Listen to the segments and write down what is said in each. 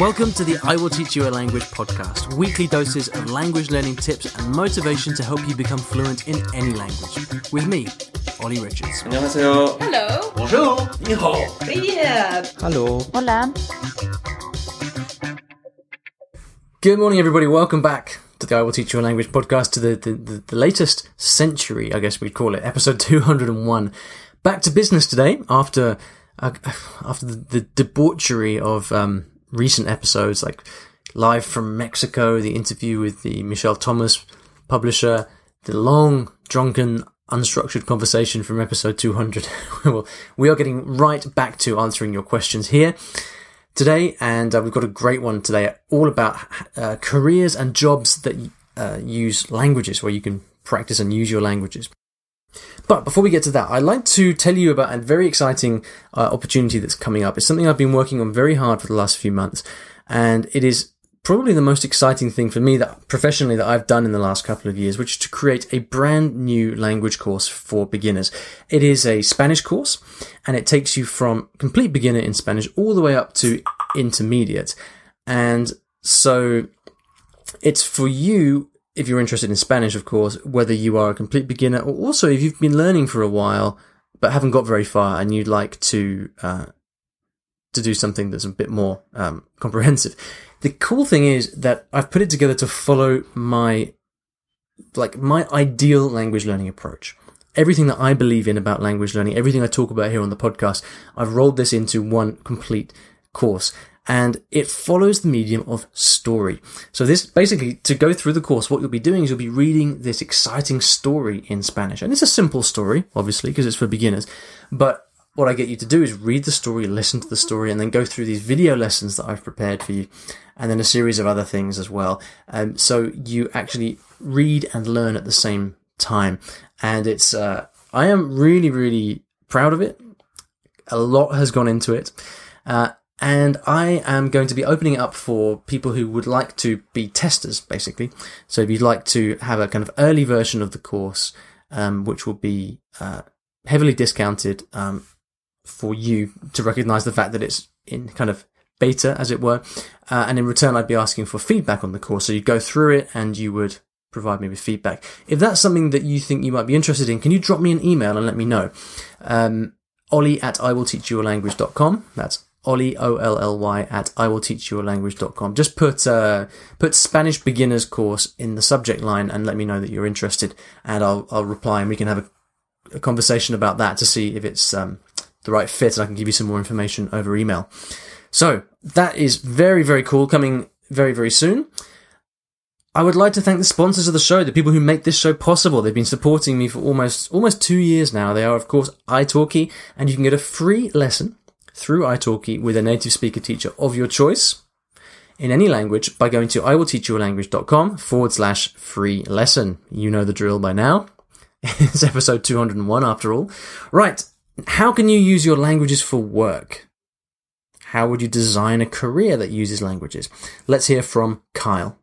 Welcome to the I Will Teach You a Language podcast, weekly doses of language learning tips and motivation to help you become fluent in any language. With me, Olly Richards. 안녕하세요. Hello. Bonjour. Ni. Yeah. Hello. Hola. Good morning, everybody. Welcome back to the I Will Teach You a Language podcast, to the, the, the, the latest century, I guess we'd call it, episode 201. Back to business today after, uh, after the, the debauchery of, um, recent episodes, like live from Mexico, the interview with the Michel Thomas publisher, the long, drunken, unstructured conversation from episode 200. well, we are getting right back to answering your questions here today, and uh, we've got a great one today, all about uh, careers and jobs that uh, use languages, where you can practice and use your languages. But before we get to that, I'd like to tell you about a very exciting uh, opportunity that's coming up. It's something I've been working on very hard for the last few months, and it is probably the most exciting thing for me that professionally that I've done in the last couple of years, which is to create a brand new language course for beginners. It is a Spanish course, and it takes you from complete beginner in Spanish all the way up to intermediate. And so it's for you if you're interested in Spanish, of course, whether you are a complete beginner or also if you've been learning for a while but haven't got very far and you'd like to uh, to do something that's a bit more um, comprehensive. The cool thing is that I've put it together to follow my like my ideal language learning approach. Everything that I believe in about language learning, everything I talk about here on the podcast, I've rolled this into one complete course and it follows the medium of story. So this basically, to go through the course, what you'll be doing is you'll be reading this exciting story in Spanish. And it's a simple story, obviously, because it's for beginners. But what I get you to do is read the story, listen to the story, and then go through these video lessons that I've prepared for you, and then a series of other things as well. Um, so you actually read and learn at the same time. And it's, uh, I am really, really proud of it. A lot has gone into it. Uh, and I am going to be opening it up for people who would like to be testers, basically. So if you'd like to have a kind of early version of the course, um, which will be uh, heavily discounted um, for you to recognize the fact that it's in kind of beta, as it were. Uh, and in return, I'd be asking for feedback on the course. So you'd go through it and you would provide me with feedback. If that's something that you think you might be interested in, can you drop me an email and let me know? Um, Olly at iwillteachyoualanguage.com. That's Olly, O-L-L-Y, at iwillteachyoualanguage.com. Just put, uh, put Spanish beginners course in the subject line and let me know that you're interested and I'll, I'll reply and we can have a, a conversation about that to see if it's, um, the right fit and I can give you some more information over email. So that is very, very cool coming very, very soon. I would like to thank the sponsors of the show, the people who make this show possible. They've been supporting me for almost, almost two years now. They are, of course, italki and you can get a free lesson through italki with a native speaker teacher of your choice in any language by going to iwillteachyoualanguage.com forward slash free lesson. You know the drill by now. it's episode 201 after all. Right. How can you use your languages for work? How would you design a career that uses languages? Let's hear from Kyle.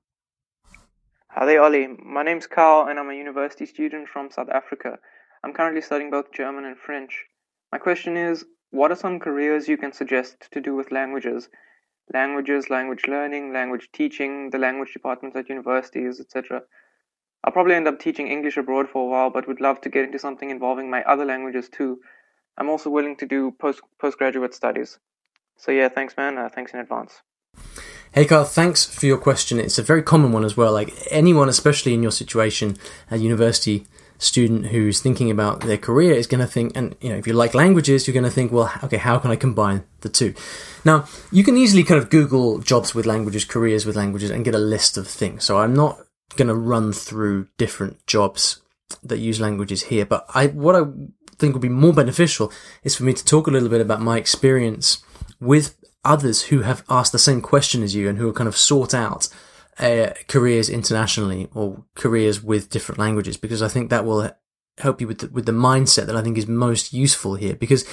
Hi there, Olly. My name's Kyle, and I'm a university student from South Africa. I'm currently studying both German and French. My question is what are some careers you can suggest to do with languages? Languages, language learning, language teaching, the language departments at universities, etc. I'll probably end up teaching English abroad for a while, but would love to get into something involving my other languages too. I'm also willing to do post postgraduate studies. So yeah, thanks, man. Uh, thanks in advance. Hey, Carl, thanks for your question. It's a very common one as well. Like anyone, especially in your situation, at university student who's thinking about their career is going to think, and you know, if you like languages, you're going to think, well, okay, how can I combine the two? Now, you can easily kind of Google jobs with languages, careers with languages, and get a list of things. So I'm not going to run through different jobs that use languages here, but I, what I think would be more beneficial is for me to talk a little bit about my experience with others who have asked the same question as you and who are kind of sought out uh, careers internationally or careers with different languages because I think that will help you with the, with the mindset that I think is most useful here because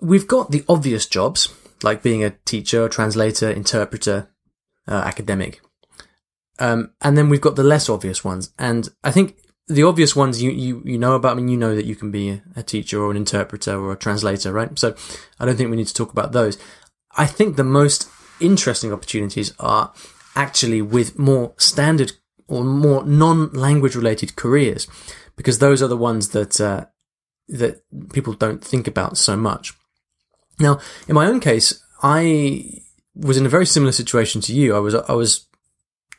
we've got the obvious jobs like being a teacher, translator, interpreter, uh, academic. Um, and then we've got the less obvious ones. And I think the obvious ones you, you, you know about, I mean, you know that you can be a teacher or an interpreter or a translator, right? So I don't think we need to talk about those. I think the most interesting opportunities are actually with more standard or more non-language related careers, because those are the ones that uh, that people don't think about so much. Now, in my own case, I was in a very similar situation to you. I was I was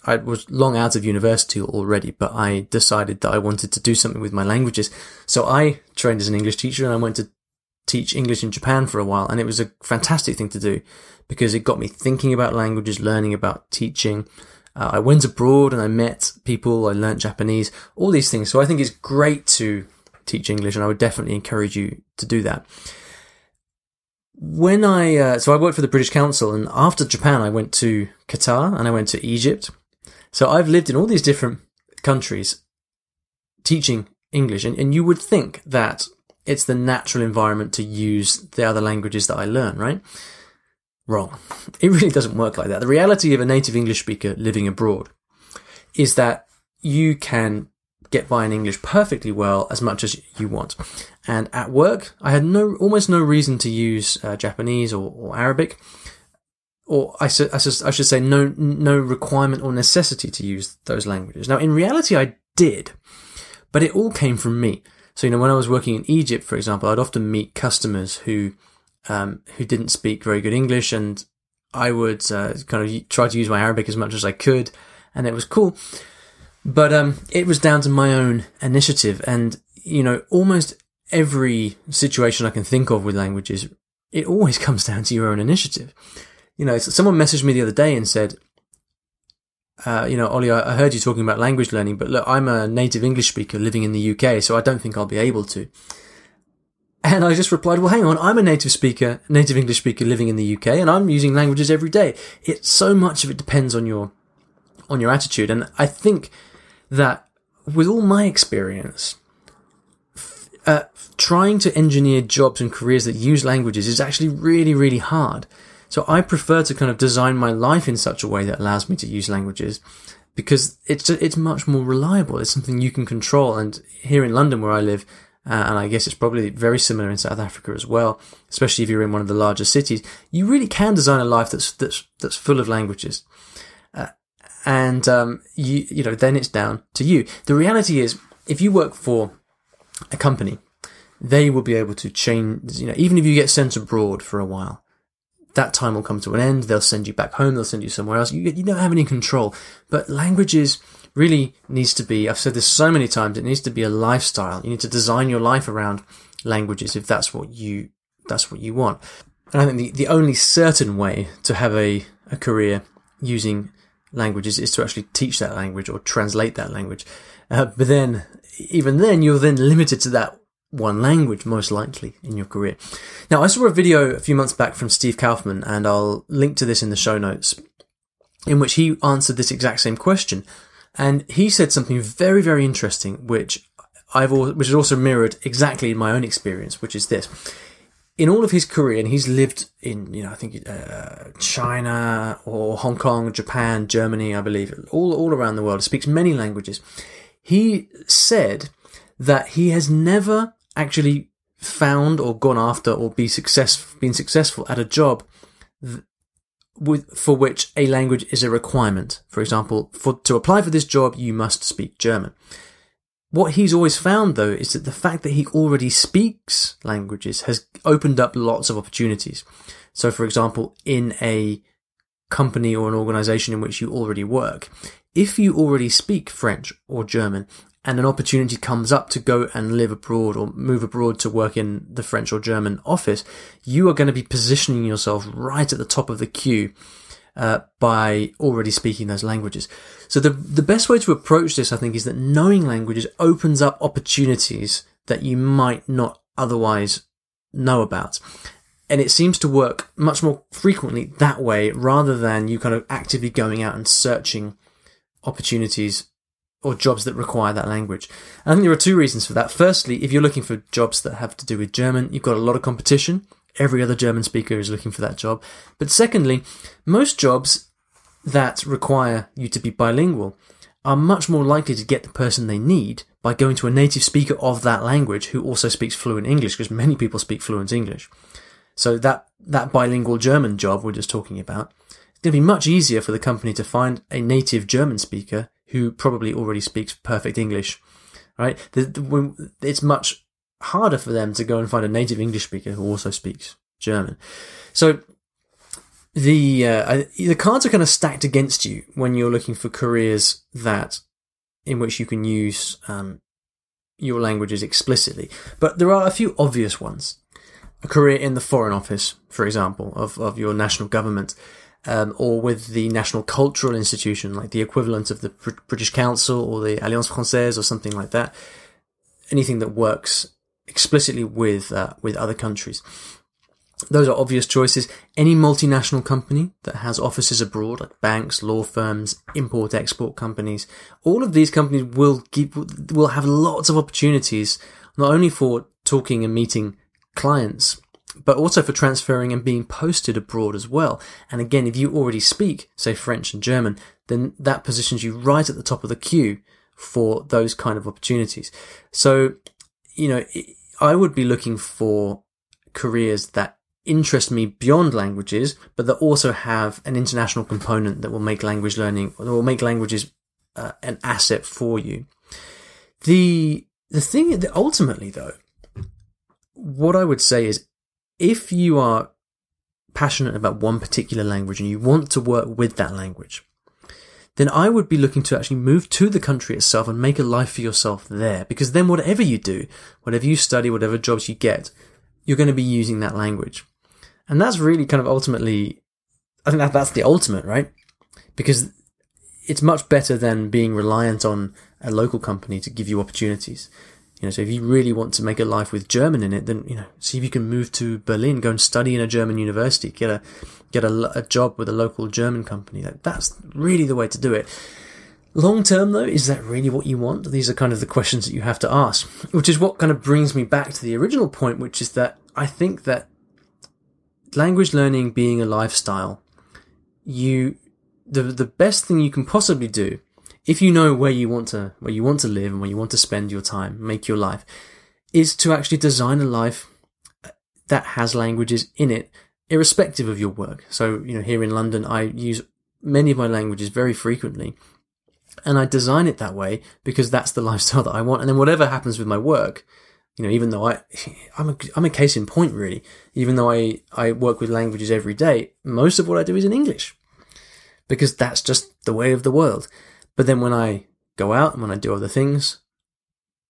I was long out of university already, but I decided that I wanted to do something with my languages. So I trained as an English teacher and I went to teach English in Japan for a while. And it was a fantastic thing to do because it got me thinking about languages, learning about teaching. Uh, I went abroad and I met people. I learned Japanese, all these things. So I think it's great to teach English and I would definitely encourage you to do that. When I, uh, so I worked for the British Council and after Japan, I went to Qatar and I went to Egypt so I've lived in all these different countries teaching English, and, and you would think that it's the natural environment to use the other languages that I learn, right? Wrong. It really doesn't work like that. The reality of a native English speaker living abroad is that you can get by in English perfectly well as much as you want. And at work, I had no, almost no reason to use uh, Japanese or, or Arabic or I, I, I should say no no requirement or necessity to use those languages. Now, in reality, I did, but it all came from me. So you know, when I was working in Egypt, for example, I'd often meet customers who um, who didn't speak very good English, and I would uh, kind of try to use my Arabic as much as I could, and it was cool. But um, it was down to my own initiative, and you know, almost every situation I can think of with languages, it always comes down to your own initiative you know, someone messaged me the other day and said, uh, you know, Olly, I heard you talking about language learning, but look, I'm a native English speaker living in the UK, so I don't think I'll be able to. And I just replied, well, hang on, I'm a native speaker, native English speaker living in the UK, and I'm using languages every day. It's so much of it depends on your, on your attitude. And I think that with all my experience, uh, trying to engineer jobs and careers that use languages is actually really, really hard. So I prefer to kind of design my life in such a way that allows me to use languages because it's it's much more reliable. It's something you can control. And here in London, where I live, uh, and I guess it's probably very similar in South Africa as well, especially if you're in one of the larger cities, you really can design a life that's that's that's full of languages. Uh, and um, you you know then it's down to you. The reality is, if you work for a company, they will be able to change. You know, even if you get sent abroad for a while, that time will come to an end. They'll send you back home. They'll send you somewhere else. You, you don't have any control. But languages really needs to be, I've said this so many times, it needs to be a lifestyle. You need to design your life around languages if that's what you, that's what you want. And I think the, the only certain way to have a, a career using languages is to actually teach that language or translate that language. Uh, but then, even then, you're then limited to that one language, most likely, in your career. Now, I saw a video a few months back from Steve Kaufmann, and I'll link to this in the show notes, in which he answered this exact same question. And he said something very, very interesting, which I've, which is also mirrored exactly in my own experience, which is this. In all of his career, and he's lived in, you know, I think uh, China or Hong Kong, Japan, Germany, I believe, all all around the world. Speaks many languages. He said that he has never actually found or gone after or be success been successful at a job th- with for which a language is a requirement. For example, for to apply for this job, you must speak German. What he's always found though is that the fact that he already speaks languages has opened up lots of opportunities. So for example, in a company or an organization in which you already work, if you already speak French or German and an opportunity comes up to go and live abroad or move abroad to work in the French or German office, you are going to be positioning yourself right at the top of the queue uh, by already speaking those languages. So the the best way to approach this, I think, is that knowing languages opens up opportunities that you might not otherwise know about. And it seems to work much more frequently that way rather than you kind of actively going out and searching opportunities or jobs that require that language. I think there are two reasons for that. Firstly, if you're looking for jobs that have to do with German, you've got a lot of competition. Every other German speaker is looking for that job. But secondly, most jobs that require you to be bilingual are much more likely to get the person they need by going to a native speaker of that language who also speaks fluent English, because many people speak fluent English. So that, that bilingual German job we're just talking about it's going to be much easier for the company to find a native German speaker who probably already speaks perfect English, right? It's much harder for them to go and find a native English speaker who also speaks German. So the uh, the cards are kind of stacked against you when you're looking for careers that in which you can use um, your languages explicitly. But there are a few obvious ones. A career in the Foreign Office, for example, of, of your national government, um, or with the National Cultural Institution, like the equivalent of the British Council or the Alliance Française or something like that. Anything that works explicitly with uh, with other countries. Those are obvious choices. Any multinational company that has offices abroad, like banks, law firms, import-export companies, all of these companies will give, will have lots of opportunities, not only for talking and meeting clients, but also for transferring and being posted abroad as well. And again, if you already speak, say French and German, then that positions you right at the top of the queue for those kind of opportunities. So, you know, I would be looking for careers that interest me beyond languages, but that also have an international component that will make language learning, that will make languages uh, an asset for you. The the thing ultimately though, what I would say is, if you are passionate about one particular language and you want to work with that language, then I would be looking to actually move to the country itself and make a life for yourself there. Because then whatever you do, whatever you study, whatever jobs you get, you're going to be using that language. And that's really kind of ultimately, I think that that's the ultimate, right? Because it's much better than being reliant on a local company to give you opportunities. You know, so if you really want to make a life with German in it, then, you know, see if you can move to Berlin, go and study in a German university, get a, get a, a job with a local German company. That, that's really the way to do it. Long term though, is that really what you want? These are kind of the questions that you have to ask, which is what kind of brings me back to the original point, which is that I think that language learning being a lifestyle, you the the best thing you can possibly do if you know where you want to where you want to live and where you want to spend your time, make your life, is to actually design a life that has languages in it, irrespective of your work. So, you know, here in London, I use many of my languages very frequently. And I design it that way because that's the lifestyle that I want. And then whatever happens with my work, you know, even though I, I'm a, I'm a case in point really. Even though I, I work with languages every day, most of what I do is in English because that's just the way of the world. But then when I go out and when I do other things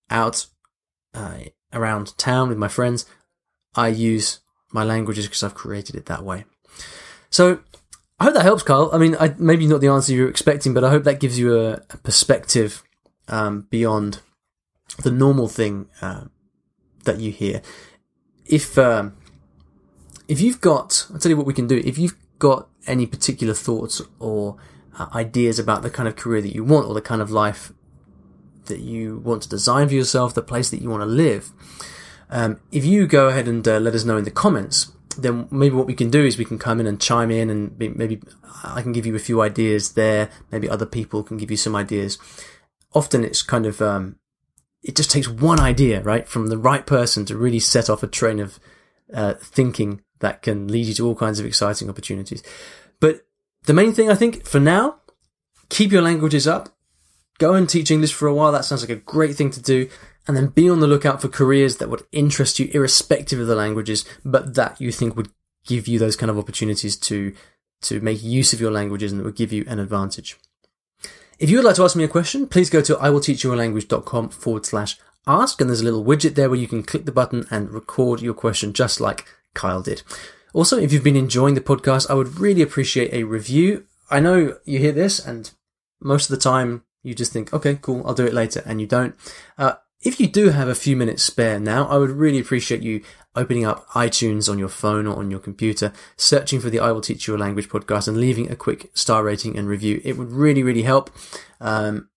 out uh, around town with my friends, I use my languages because I've created it that way. So I hope that helps, Carl. I mean, I, maybe not the answer you're expecting, but I hope that gives you a, a perspective um, beyond the normal thing uh, that you hear. If um, if you've got, I'll tell you what we can do. If you've got any particular thoughts or uh, ideas about the kind of career that you want or the kind of life that you want to design for yourself, the place that you want to live, um, if you go ahead and uh, let us know in the comments, then maybe what we can do is we can come in and chime in and be, maybe I can give you a few ideas there. Maybe other people can give you some ideas. Often it's kind of, um, it just takes one idea, right, from the right person to really set off a train of uh, thinking that can lead you to all kinds of exciting opportunities. The main thing I think for now, keep your languages up. Go and teach English for a while. That sounds like a great thing to do. And then be on the lookout for careers that would interest you irrespective of the languages, but that you think would give you those kind of opportunities to, to make use of your languages and that would give you an advantage. If you would like to ask me a question, please go to iwillteachyoualanguage.com forward slash ask. And there's a little widget there where you can click the button and record your question just like Kyle did. Also, if you've been enjoying the podcast, I would really appreciate a review. I know you hear this and most of the time you just think, okay, cool, I'll do it later, and you don't. Uh, if you do have a few minutes spare now, I would really appreciate you opening up iTunes on your phone or on your computer, searching for the I Will Teach You a Language podcast and leaving a quick star rating and review. It would really, really help um,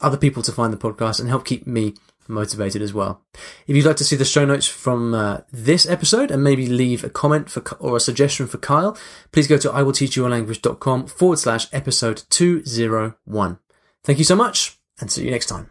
other people to find the podcast and help keep me motivated as well. If you'd like to see the show notes from uh, this episode and maybe leave a comment for or a suggestion for Kyle, please go to iwillteachyoualanguage.com forward slash episode 201. Thank you so much and see you next time.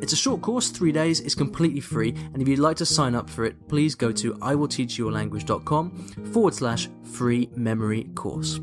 It's a short course, three days, it's completely free, and if you'd like to sign up for it, please go to iwillteachyoualanguage.com forward slash free memory course.